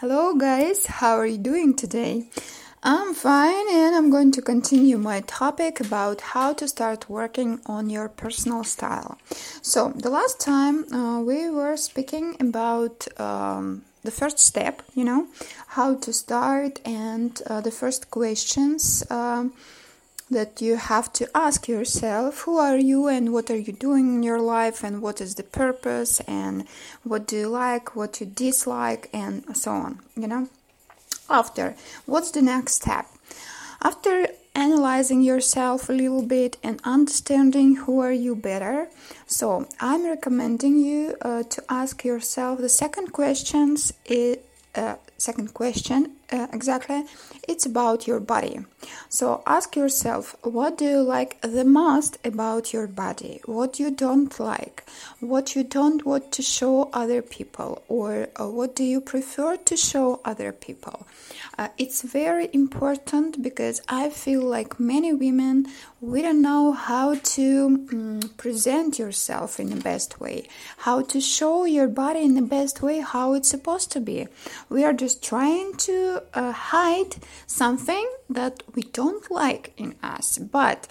Hello, guys, how are you doing today? I'm fine, and I'm going to continue my topic about how to start working on your personal style. So, the last time uh, we were speaking about um, the first step, you know, how to start, and uh, the first questions. Um, that you have to ask yourself who are you and what are you doing in your life and what is the purpose and what do you like what you dislike and so on you know? After what's the next step? After analyzing yourself a little bit and understanding who are you better so i'm recommending you uh, to ask yourself the second questions is, uh, second question uh, exactly. It's about your body. So ask yourself what do you like the most about your body? What you don't like? What you don't want to show other people? Or uh, what do you prefer to show other people? Uh, it's very important because i feel like many women we don't know how to um, present yourself in the best way how to show your body in the best way how it's supposed to be. We are just trying to uh, hide something that we don't like in us. But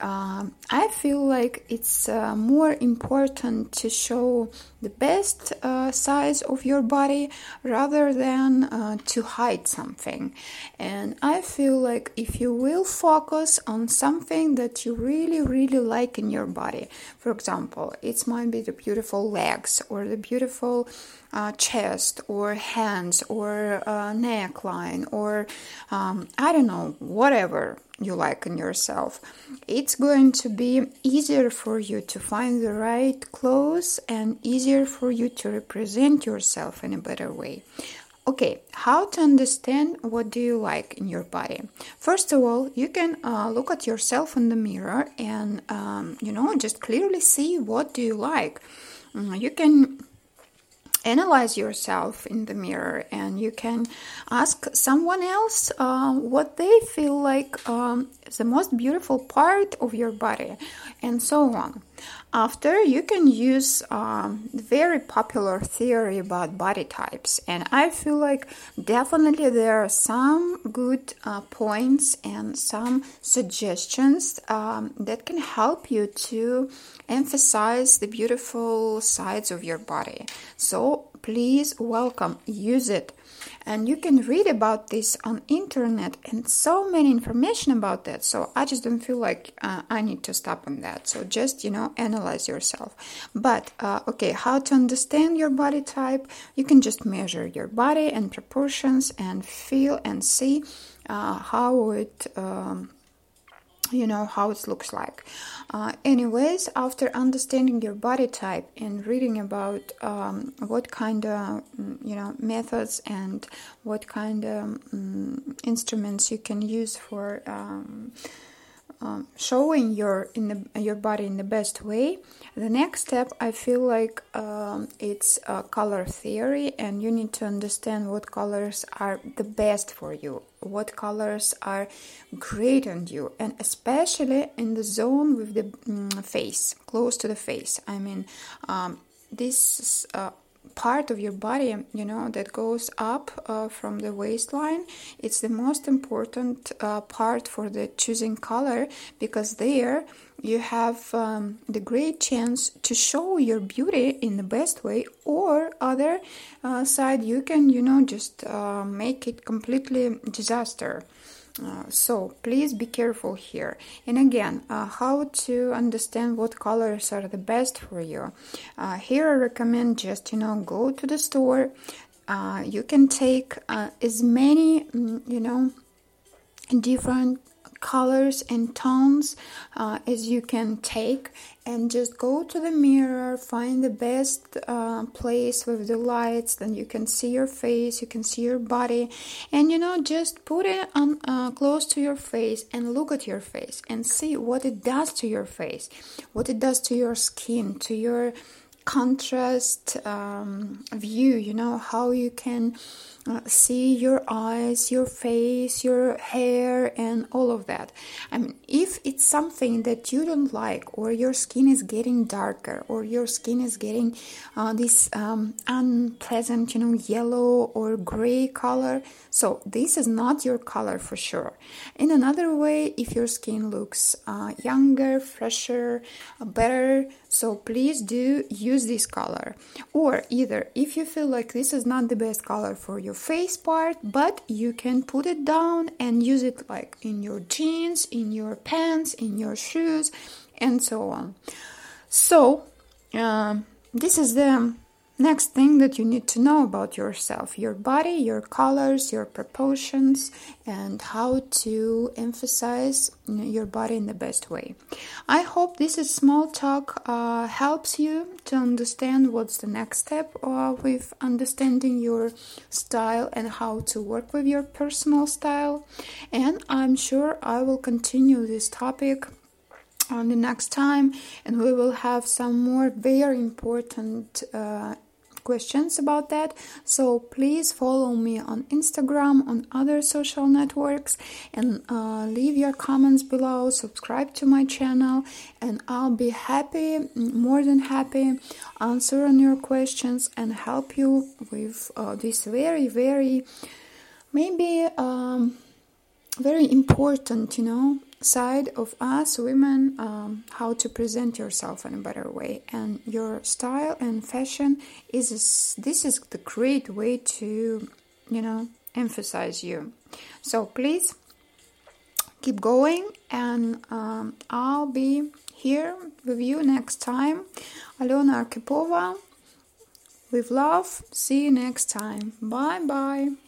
uh, I feel like it's uh, more important to show the best uh, size of your body rather than uh, to hide something. And I feel like if you will focus on something that you really, really like in your body, for example, it might be the beautiful legs or the beautiful uh, chest or hands or uh, neckline or um, I don't know, whatever you like in yourself. It's going to be easier for you to find the right clothes and easier for you to represent yourself in a better way. Okay, how to understand what do you like in your body? First of all, you can uh, look at yourself in the mirror and um, you know just clearly see what do you like. Mm, you can analyze yourself in the mirror and you can ask someone else uh, what they feel like um, the most beautiful part of your body and so on after you can use um, very popular theory about body types and i feel like definitely there are some good uh, points and some suggestions um, that can help you to emphasize the beautiful sides of your body. So please welcome use it and you can read about this on internet and so many information about that. So i just don't feel like uh, i need to stop on that. So just you know analyze yourself. But uh, okay how to understand your body type? You can just measure your body and proportions and feel and see uh, how it um, you know how it looks like. Uh, anyways after understanding your body type and reading about um, what kind of mm, you know methods and what kind of um, instruments you can use for um, um, showing your in the your body in the best way the next step i feel like um, it's color theory and you need to understand what colors are the best for you what colors are great on you and especially in the zone with the mm, face close to the face. I mean um, this uh, part of your body you know that goes up uh, from the waistline. It's the most important uh, part for the choosing color because there you have um, the great chance to show your beauty in the best way or other uh, side. You can you know just uh, make it completely disaster uh, so please be careful here. And again, uh, how to understand what colors are the best for you. Uh, here I recommend just you know go to the store. Uh, you can take uh, as many mm, you know different colors and tones uh, as you can take and just go to the mirror find the best uh, place with the lights then you can see your face you can see your body and you know just put it on uh, close to your face and look at your face and see what it does to your face what it does to your skin to your contrast um, view you know how you can uh, see your eyes your face your hair and all of that. I mean if it's something that you don't like or your skin is getting darker or your skin is getting uh, this um, unpleasant you know yellow or gray color so this is not your color for sure. In another way if your skin looks uh, younger fresher better so please do use this color. Or either if you feel like this is not the best color for your face part but you can put it down and use it like in your jeans in your pants in your shoes and so on. So um, this is the Next thing that you need to know about yourself your body, your colors, your proportions, and how to emphasize your body in the best way. I hope this is small talk uh, helps you to understand what's the next step uh, with understanding your style and how to work with your personal style. And I'm sure I will continue this topic on the next time and we will have some more very important uh, questions about that. So please follow me on Instagram, on other social networks, and uh, leave your comments below. Subscribe to my channel, and I'll be happy, more than happy, answer on your questions and help you with uh, this very, very, maybe um, very important, you know, side of us women um, how to present yourself in a better way. And your style and fashion is this is the great way to you know emphasize you. So please keep going and um, i'll be here with you next time. Alona arkhipova with love. See you next time. Bye bye